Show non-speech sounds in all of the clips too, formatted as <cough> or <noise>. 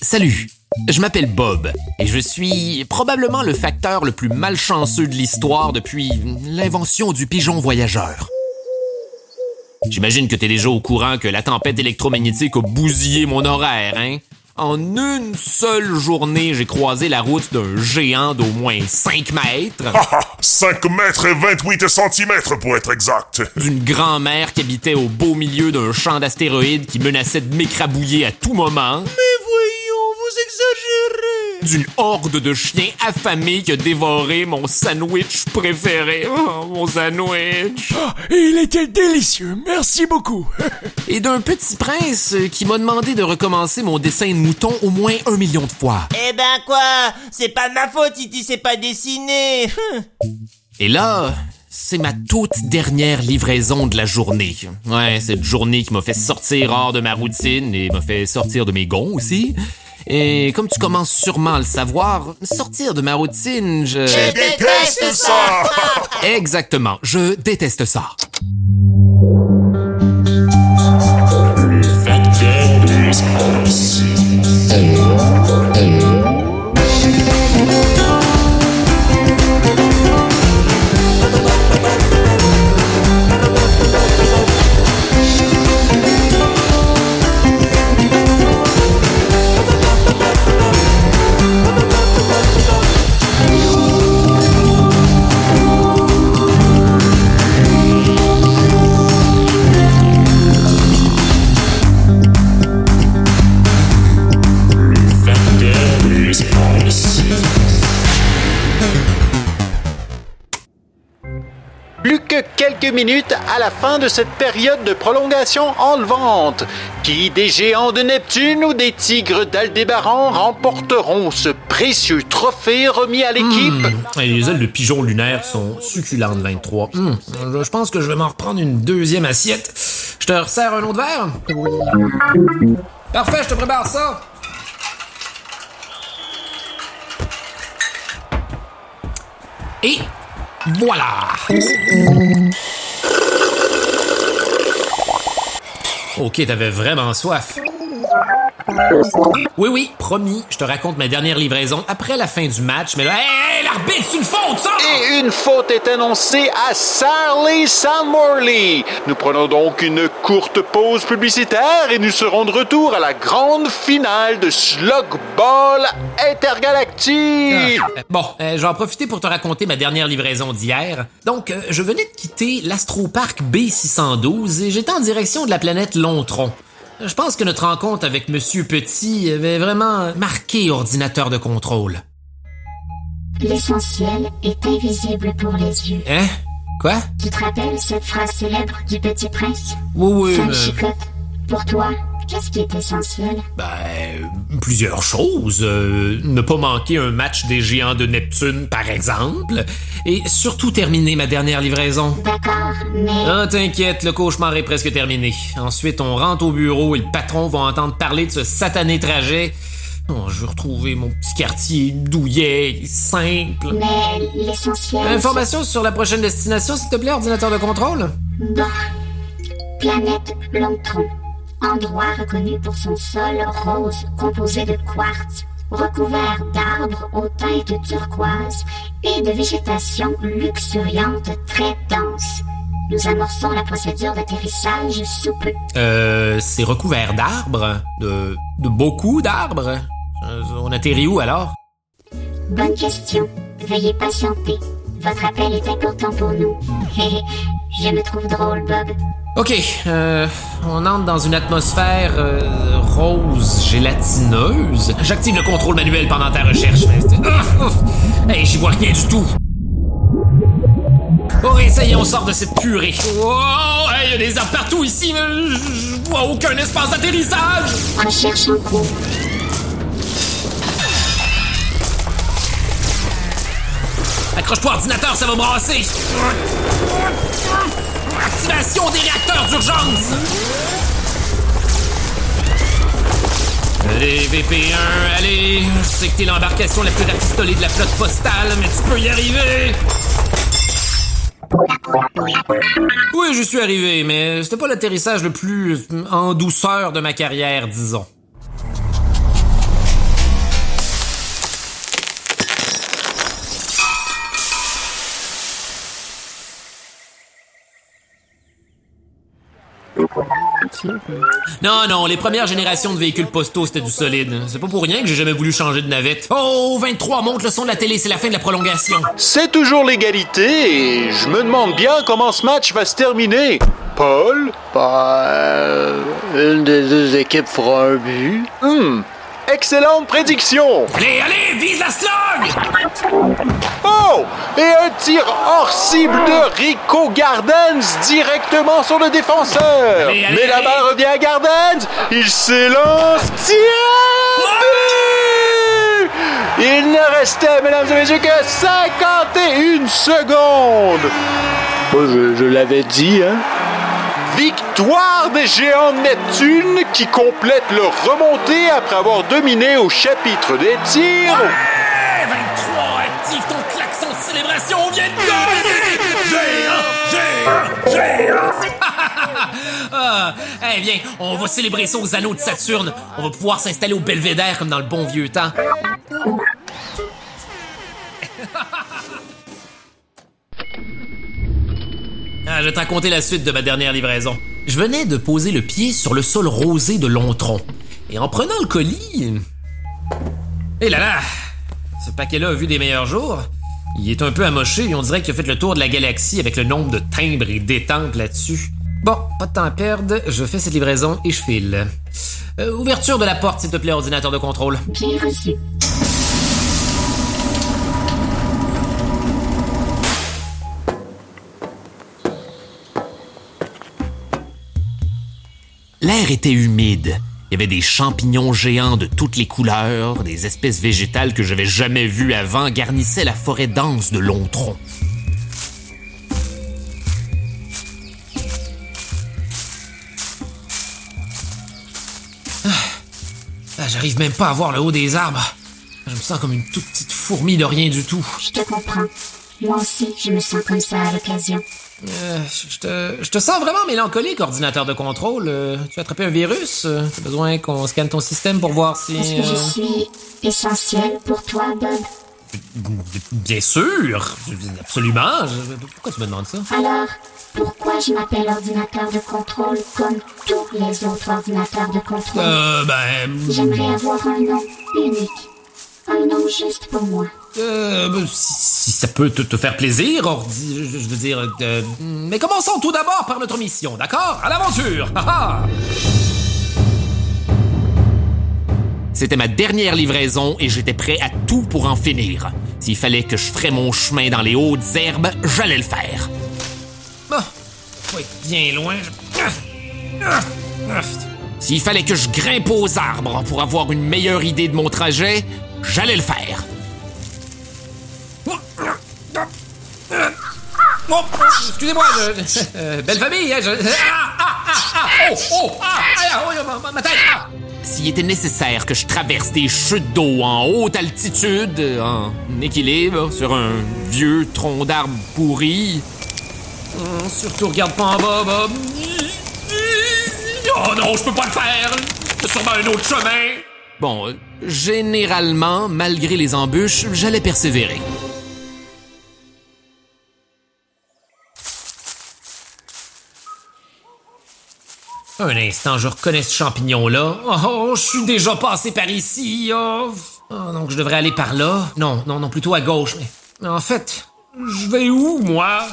Salut, je m'appelle Bob et je suis probablement le facteur le plus malchanceux de l'histoire depuis l'invention du pigeon voyageur. J'imagine que t'es déjà au courant que la tempête électromagnétique a bousillé mon horaire, hein? En une seule journée, j'ai croisé la route d'un géant d'au moins 5 mètres. 5 mètres et 28 centimètres pour être exact. D'une grand-mère qui habitait au beau milieu d'un champ d'astéroïdes qui menaçait de m'écrabouiller à tout moment. Mais voyons, vous exagérez d'une horde de chiens affamés qui a dévoré mon sandwich préféré. Oh, mon sandwich. Oh, il était délicieux, merci beaucoup. <laughs> Et d'un petit prince qui m'a demandé de recommencer mon dessin de mouton au moins un million de fois. Eh ben quoi? C'est pas de ma faute si tu sais pas dessiner. Et là, c'est ma toute dernière livraison de la journée. Ouais, cette journée qui m'a fait sortir hors de ma routine et m'a fait sortir de mes gonds aussi. Et comme tu commences sûrement à le savoir, sortir de ma routine, je... Je déteste ça! <laughs> Exactement, je déteste ça. À la fin de cette période de prolongation enlevante. Qui des géants de Neptune ou des tigres d'Aldébaran remporteront ce précieux trophée remis à l'équipe? Hmm. Les ailes de pigeon lunaire sont succulentes, 23. Hmm. Je pense que je vais m'en reprendre une deuxième assiette. Je te resserre un autre verre? Parfait, je te prépare ça. Et voilà! Ok, t'avais vraiment soif. Oui, oui, promis, je te raconte ma dernière livraison après la fin du match, mais là, hé, l'arbitre, c'est une faute, ça! Et une faute est annoncée à Sally Morley. Nous prenons donc une courte pause publicitaire et nous serons de retour à la grande finale de Slug Ball intergalactique. Ah, bon, euh, je vais en profiter pour te raconter ma dernière livraison d'hier. Donc, euh, je venais de quitter l'Astropark B612 et j'étais en direction de la planète Lontron. Je pense que notre rencontre avec Monsieur Petit avait vraiment marqué ordinateur de contrôle. L'essentiel est invisible pour les yeux. Hein? Quoi? Tu te rappelles cette phrase célèbre du Petit Prince? Oui, oui. Pour toi, Qu'est-ce qui est essentiel? Ben, plusieurs choses. Euh, ne pas manquer un match des géants de Neptune, par exemple. Et surtout terminer ma dernière livraison. D'accord, mais... Ah, t'inquiète, le cauchemar est presque terminé. Ensuite, on rentre au bureau et le patron va entendre parler de ce satané trajet. Oh, je veux retrouver mon petit quartier douillet, simple. Mais l'essentiel... Information sur la prochaine destination, s'il te plaît, ordinateur de contrôle? Bon. Planète Longtron endroit reconnu pour son sol rose composé de quartz, recouvert d'arbres aux teintes turquoises et de végétation luxuriante très dense. Nous amorçons la procédure d'atterrissage sous peu. Euh, c'est recouvert d'arbres? De, de beaucoup d'arbres? Euh, on atterrit où alors? Bonne question. Veuillez patienter. Votre appel est important pour nous. <laughs> Je me trouve drôle, Bob. Ok, euh, on entre dans une atmosphère euh, rose gélatineuse. J'active le contrôle manuel pendant ta recherche. Mais... Hey, j'y vois rien du tout. Oh, essayez, on sort de cette purée. Oh, il y a des arbres partout ici, mais je vois aucun espace d'atterrissage. On cherche un coup. Accroche-toi, ordinateur, ça va brasser. Activation des réacteurs d'urgence! Allez, VP1, allez! Je sais que t'es l'embarcation la plus rafistolée de la flotte postale, mais tu peux y arriver! Oui, je suis arrivé, mais c'était pas l'atterrissage le plus en douceur de ma carrière, disons. Non, non, les premières générations de véhicules postaux, c'était du solide. C'est pas pour rien que j'ai jamais voulu changer de navette. Oh, 23, monte le son de la télé, c'est la fin de la prolongation. C'est toujours l'égalité et je me demande bien comment ce match va se terminer. Paul? Bah, euh, une des deux équipes fera un but. Hmm. Excellente prédiction! Allez, allez, vise la slug! Oh! Et un tir hors cible de Rico Gardens directement sur le défenseur. Allez, allez, Mais la balle revient à Gardens. Il s'élance. Tir! But! Il ne restait, mesdames et messieurs, que 51 secondes. Moi, je, je l'avais dit, hein. Victoire des géants Neptune qui complètent leur remontée après avoir dominé au chapitre des tirs. Ouais, 23, active ton klaxon de célébration, on vient de! Géant, géant, géant! ah, eh bien, on va célébrer ça aux anneaux de Saturne. On va pouvoir s'installer au belvédère comme dans le bon vieux temps. Ah, je vais te raconter la suite de ma dernière livraison. Je venais de poser le pied sur le sol rosé de Lontron. Et en prenant le colis... Eh là là! Ce paquet-là a vu des meilleurs jours. Il est un peu amoché et on dirait qu'il a fait le tour de la galaxie avec le nombre de timbres et d'étampes là-dessus. Bon, pas de temps à perdre, je fais cette livraison et je file. Euh, ouverture de la porte, s'il te plaît, ordinateur de contrôle. Bien reçu. L'air était humide. Il y avait des champignons géants de toutes les couleurs, des espèces végétales que j'avais jamais vues avant garnissaient la forêt dense de Lontron. Ah. Ah, J'arrive même pas à voir le haut des arbres. Je me sens comme une toute petite fourmi de rien du tout. Je te comprends. Moi aussi, je me sens comme ça à l'occasion. Euh, je te, je te sens vraiment mélancolique, ordinateur de contrôle. Euh, tu as attrapé un virus? Euh, T'as besoin qu'on scanne ton système pour voir si... Est-ce que je euh, suis essentiel pour toi, Bob? Bien sûr! Absolument! Pourquoi tu me demandes ça? Alors, pourquoi je m'appelle ordinateur de contrôle comme tous les autres ordinateurs de contrôle? Euh, ben... J'aimerais avoir un nom unique. Un nom juste pour moi. Euh, ben, si, ça peut te, faire plaisir. Je, veux dire... mais commençons tout d'abord par notre mission, d'accord? À l'aventure! C'était ma dernière livraison et j'étais prêt à tout pour en finir. S'il fallait que je ferais mon chemin dans les hautes herbes, j'allais le faire. Faut bien loin. S'il fallait que je grimpe aux arbres pour avoir une meilleure idée de mon trajet, j'allais le faire. Oh, excusez-moi, je- euh, belle famille, hein, je... Ah, ah, ah, ah, oh, oh, ah, ah, oh, ma- ma, ma tête, ah. S'il était nécessaire que je traverse des chutes d'eau en haute altitude, en équilibre, sur un vieux tronc d'arbre pourri... Hum, surtout regarde pas en bas, Bob. Oh non, je peux pas le faire. C'est sûrement un autre chemin. Bon, euh, généralement, malgré les embûches, j'allais persévérer. Un instant, je reconnais ce champignon-là. Oh, je suis déjà passé par ici. Oh, Oh, donc je devrais aller par là. Non, non, non, plutôt à gauche. Mais, en fait, je vais où, moi?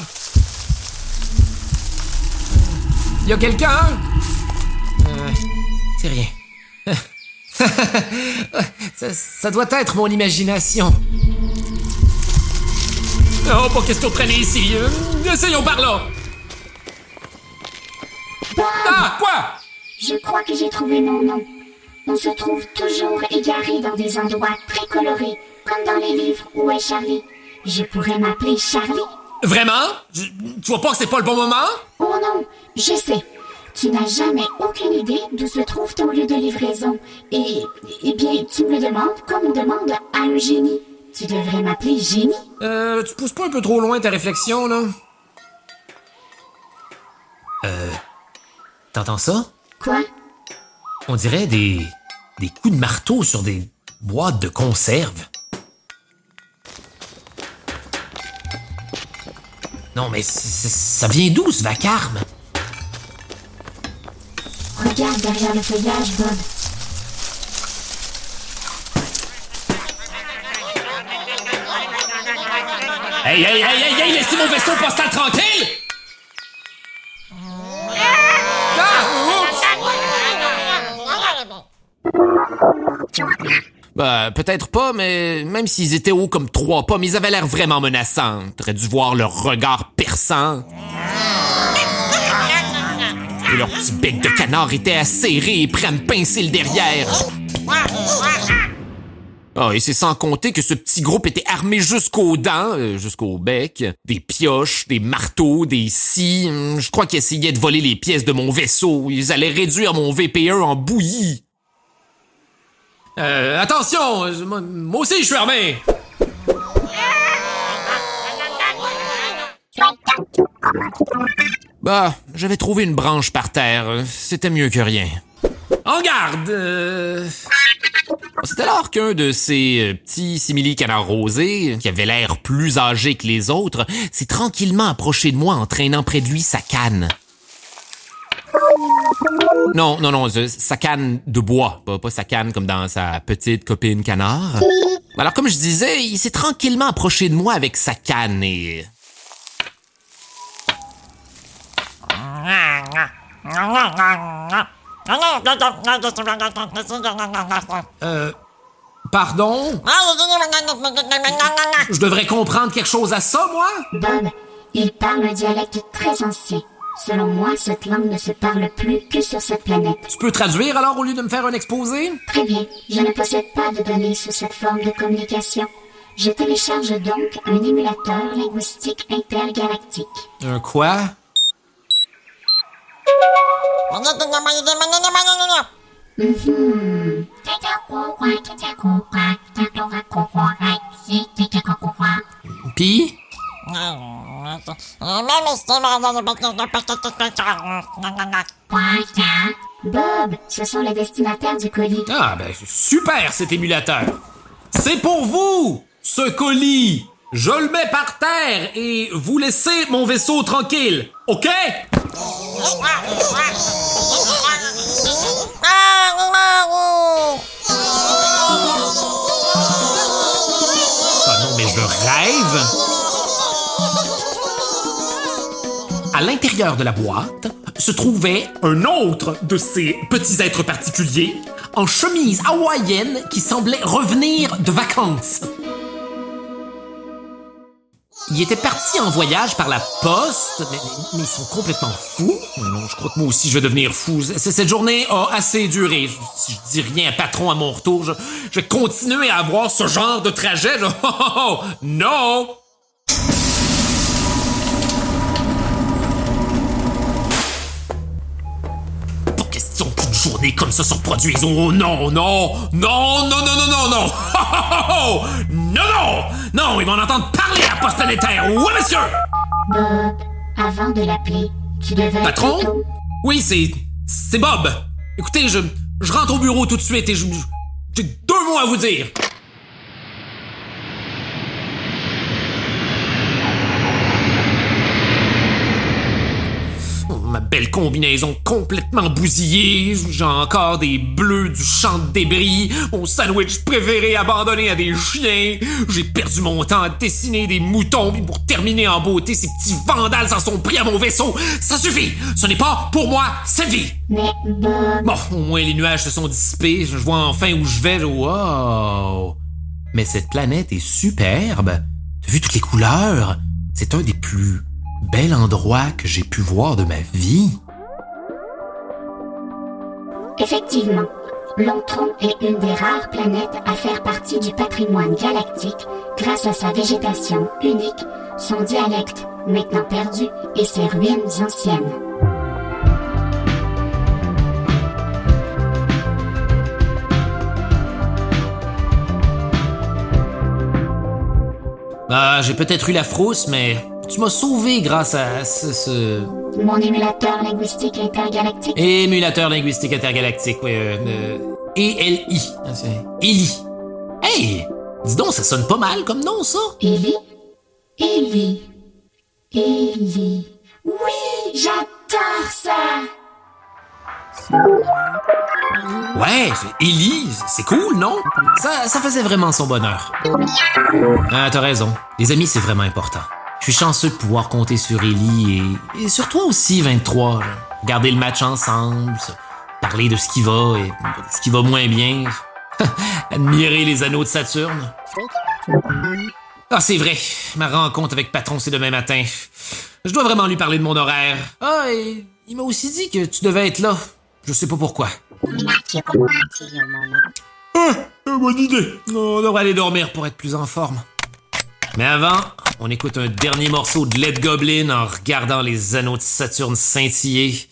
Y a quelqu'un? Euh, c'est rien. <laughs> ça, doit être mon imagination. Oh, pas question de traîner ici. Essayons par là. Ah, quoi? Je crois que j'ai trouvé mon nom. On se trouve toujours égaré dans des endroits très colorés, comme dans les livres Où est Charlie? Je pourrais m'appeler Charlie. Vraiment? Je- tu vois pas que c'est pas le bon moment? Oh non, je sais. Tu n'as jamais aucune idée d'où se trouve ton lieu de livraison. Et, eh bien, tu me le demandes comme on demande à un génie. Tu devrais m'appeler génie. Euh, tu pousses pas un peu trop loin ta réflexion, là? Euh. T'entends ça? Quoi? On dirait des. des coups de marteau sur des boîtes de conserve. Non, mais ça vient d'où, ce vacarme? Regarde derrière le feuillage, Bob. Hey, hey, hey, hey, hey, laissez mon vaisseau postal tranquille! Bah, peut-être pas, mais même s'ils étaient hauts comme trois pommes, ils avaient l'air vraiment menaçants. T'aurais dû voir leur regard perçant. Et leur petit bec de canard était acéré et prêt à me pincer le derrière. Ah, et c'est sans compter que ce petit groupe était armé jusqu'aux dents, euh, jusqu'au bec, des pioches, des marteaux, des scies. Hum, Je crois qu'ils essayaient de voler les pièces de mon vaisseau. Ils allaient réduire mon VP1 en bouillie. Euh, attention, moi moi aussi je suis armé. Bah, j'avais trouvé une branche par terre. C'était mieux que rien. En garde! euh, c'est alors qu'un de ces euh, petits simili canards rosés, qui avait l'air plus âgé que les autres, s'est tranquillement approché de moi en traînant près de lui sa canne. Non, non, non, sa canne de bois, pas, pas sa canne comme dans sa petite copine canard. Alors comme je disais, il s'est tranquillement approché de moi avec sa canne et... Euh... Pardon? Je devrais comprendre quelque chose à ça, moi? Bob, il parle un dialecte très ancien. Selon moi, cette langue ne se parle plus que sur cette planète. Tu peux traduire alors au lieu de me faire un exposé? Très bien, je ne possède pas de données sous cette forme de communication. Je télécharge donc un émulateur linguistique intergalactique. Un quoi? Pis? Bob, ce sont les destinataires du colis. Ah, ben, super cet émulateur! C'est pour vous, ce colis! Je le mets par terre et vous laissez mon vaisseau tranquille, OK? Ah non, mais je rêve! À l'intérieur de la boîte se trouvait un autre de ces petits êtres particuliers en chemise hawaïenne qui semblait revenir de vacances. Il était parti en voyage par la poste, mais, ils sont complètement fous. Je crois que moi aussi je vais devenir fou. Cette journée a assez duré. Si je dis rien à patron à mon retour, je, vais continuer à avoir ce genre de trajet. <laughs> Oh, oh, oh. Non! Comme ça se reproduise. Oh non, non, non, non, non, non, non, non. Oh, oh, oh. Non, non, non, ils vont en entendre parler à la poste planétaire. Oui, monsieur. Bob, avant de l'appeler, tu devais... Patron? plutôt- Oui, c'est, c'est Bob. Écoutez, je, je rentre au bureau tout de suite et je, j'ai deux mots à vous dire. Oh, Ma belle combinaison complètement bousillée, j'ai encore des bleus du champ de débris, mon sandwich préféré abandonné à des chiens, j'ai perdu mon temps à dessiner des moutons, puis pour terminer en beauté, ces petits vandales s'en sont pris à mon vaisseau. Ça suffit! Ce n'est pas pour moi cette vie! Bon, au moins les nuages se sont dissipés, je vois enfin où je vais. Wow! Mais cette planète est superbe. T'as vu toutes les couleurs? C'est un des plus bels endroits que j'ai pu voir de ma vie. Effectivement, Lontron est une des rares planètes à faire partie du patrimoine galactique grâce à sa végétation unique, son dialecte maintenant perdu et ses ruines anciennes. Ah, j'ai peut-être eu la frousse, mais tu m'as sauvé grâce à ce, ce Mon émulateur linguistique intergalactique. émulateur linguistique intergalactique, oui, euh, euh, ELI. Ah, Eli. Hey! Dis donc, ça sonne pas mal comme nom, ça? Ellie Ellie Ellie Oui, j'adore ça Ouais, Ellie, c'est cool, non? Ça, ça faisait vraiment son bonheur. Ah, t'as raison. Les amis, c'est vraiment important. Je suis chanceux de pouvoir compter sur Ellie et, et sur toi aussi, 23. là. Garder le match ensemble, se parler de ce qui va et de ce qui va moins bien. <laughs> Admirer les anneaux de Saturne. Ah, c'est vrai. Ma rencontre avec Patron, c'est demain matin. Je dois vraiment lui parler de mon horaire. Ah, et il m'a aussi dit que tu devais être là. Je sais pas pourquoi. Ah, bonne idée. On devrait aller dormir pour être plus en forme. Mais avant, on écoute un dernier morceau de Led Goblin en regardant les anneaux de Saturne scintiller.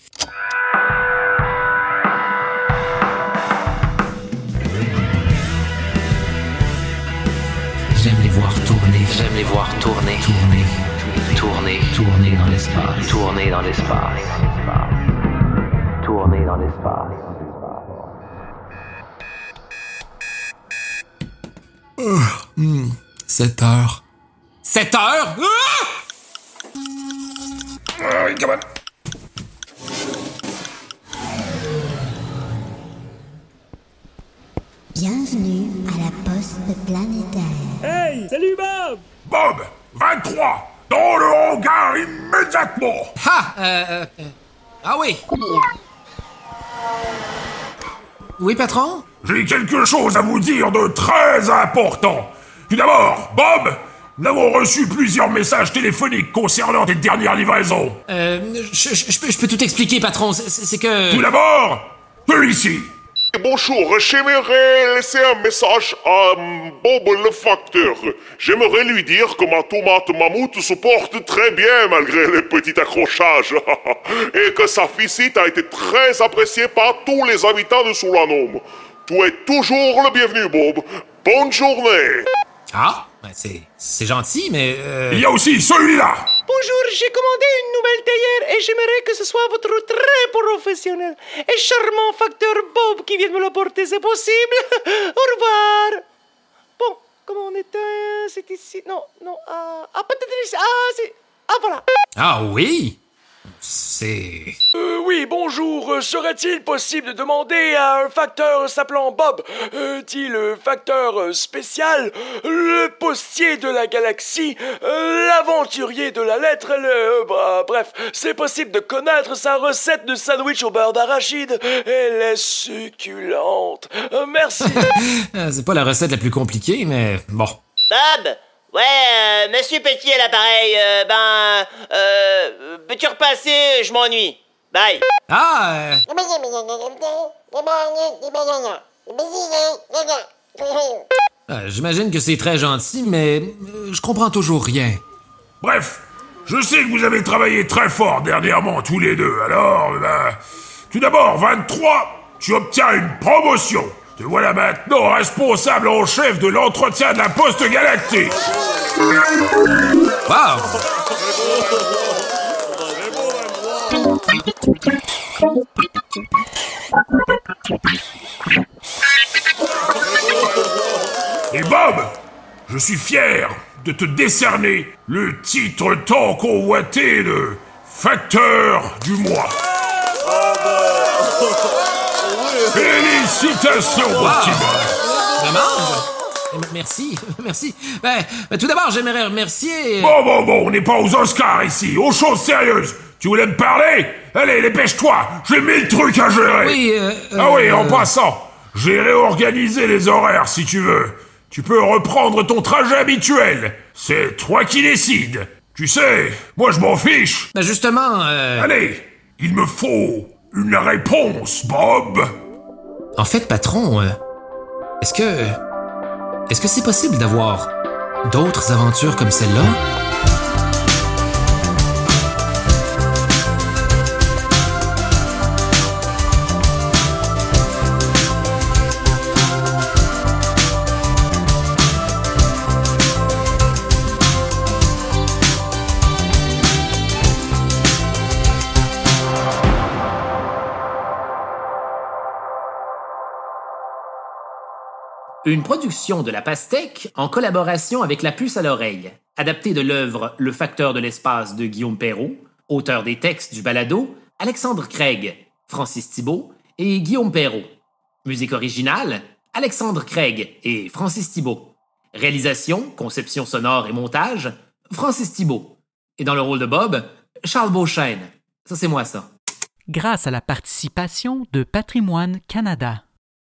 J'aime les voir tourner. J'aime les voir tourner, Tourner. tourner, Tourner dans l'espace. tourner dans l'espace. Tourner dans l'espace. 7 heures. 7 heures? Ah! Bienvenue à la poste planétaire. Hey, salut Bob Bob, 23, dans le hangar immédiatement. Ah! euh, euh, euh, ah oui. Oui, patron? J'ai quelque chose à vous dire de très important. Tout d'abord, Bob, nous avons reçu plusieurs messages téléphoniques concernant tes dernières livraisons. Euh, je, je- je peux, je peux tout expliquer, patron. C'est- que... Tout d'abord, celui-ci. Bonjour, j'aimerais laisser un message à Bob le facteur. J'aimerais lui dire que ma tomate mammouth se porte très bien malgré les petits accrochages. <laughs> Et que sa visite a été très appréciée par tous les habitants de Solanum. Tu es toujours le bienvenu, Bob. Bonne journée. Ah, c'est c'est gentil, mais... euh, Il y a aussi celui-là. Bonjour, j'ai commandé une nouvelle théière et j'aimerais que ce soit votre très professionnel et charmant facteur Bob qui vienne me l'apporter, c'est possible? <laughs> Au revoir. Bon, comment on était C'est ici? Non, non, ah, ah peut-être ici, ah, c'est... Ah, voilà. Ah oui? C'est... Euh, oui, bonjour. Euh, Serait-il possible de demander à un facteur s'appelant Bob, euh, dit le facteur euh, spécial, le postier de la galaxie, euh, l'aventurier de la lettre, le... euh, bah, bref, c'est possible de connaître sa recette de sandwich au beurre d'arachide. Elle est succulente. Euh, merci. <laughs> c'est pas la recette la plus compliquée, mais bon. Bob Ouais, euh, monsieur Petit à l'appareil, euh, ben... Euh... Peux-tu repasser Je m'ennuie. Bye. Ah, euh, euh, j'imagine que c'est très gentil, mais euh, je comprends toujours rien. Bref, je sais que vous avez travaillé très fort dernièrement tous les deux, alors, ben, tout d'abord, 23, tu obtiens une promotion. Te voilà maintenant responsable en chef de l'entretien de la poste galactique. Wow! Et Bob, je suis fier de te décerner le titre tant convoité de facteur du mois. Félicitations, mon petit. Vraiment? Euh, Merci, <laughs> merci. Ben, ben, tout d'abord, j'aimerais remercier... euh, Bon, bon, bon, on n'est pas aux Oscars ici, aux choses sérieuses. Tu voulais me parler? Allez, dépêche-toi, j'ai mille trucs à gérer. Oui, euh, ah oui, euh, en passant, j'ai réorganisé les horaires si tu veux. Tu peux reprendre ton trajet habituel. C'est toi qui décides. Tu sais, moi je m'en fiche. Ben, justement, euh, Allez, il me faut une réponse, Bob. En fait, patron, euh, est-ce que... Est-ce que c'est possible d'avoir d'autres aventures comme celle-là? Une production de La Pastèque en collaboration avec La Puce à l'oreille, adaptée de l'œuvre Le facteur de l'espace de Guillaume Perrault, auteur des textes du balado, Alexandre Craig, Francis Thibault et Guillaume Perrault. Musique originale, Alexandre Craig et Francis Thibault. Réalisation, conception sonore et montage, Francis Thibault. Et dans le rôle de Bob, Charles Beauchesne. Ça, c'est moi, ça. Grâce à la participation de Patrimoine Canada.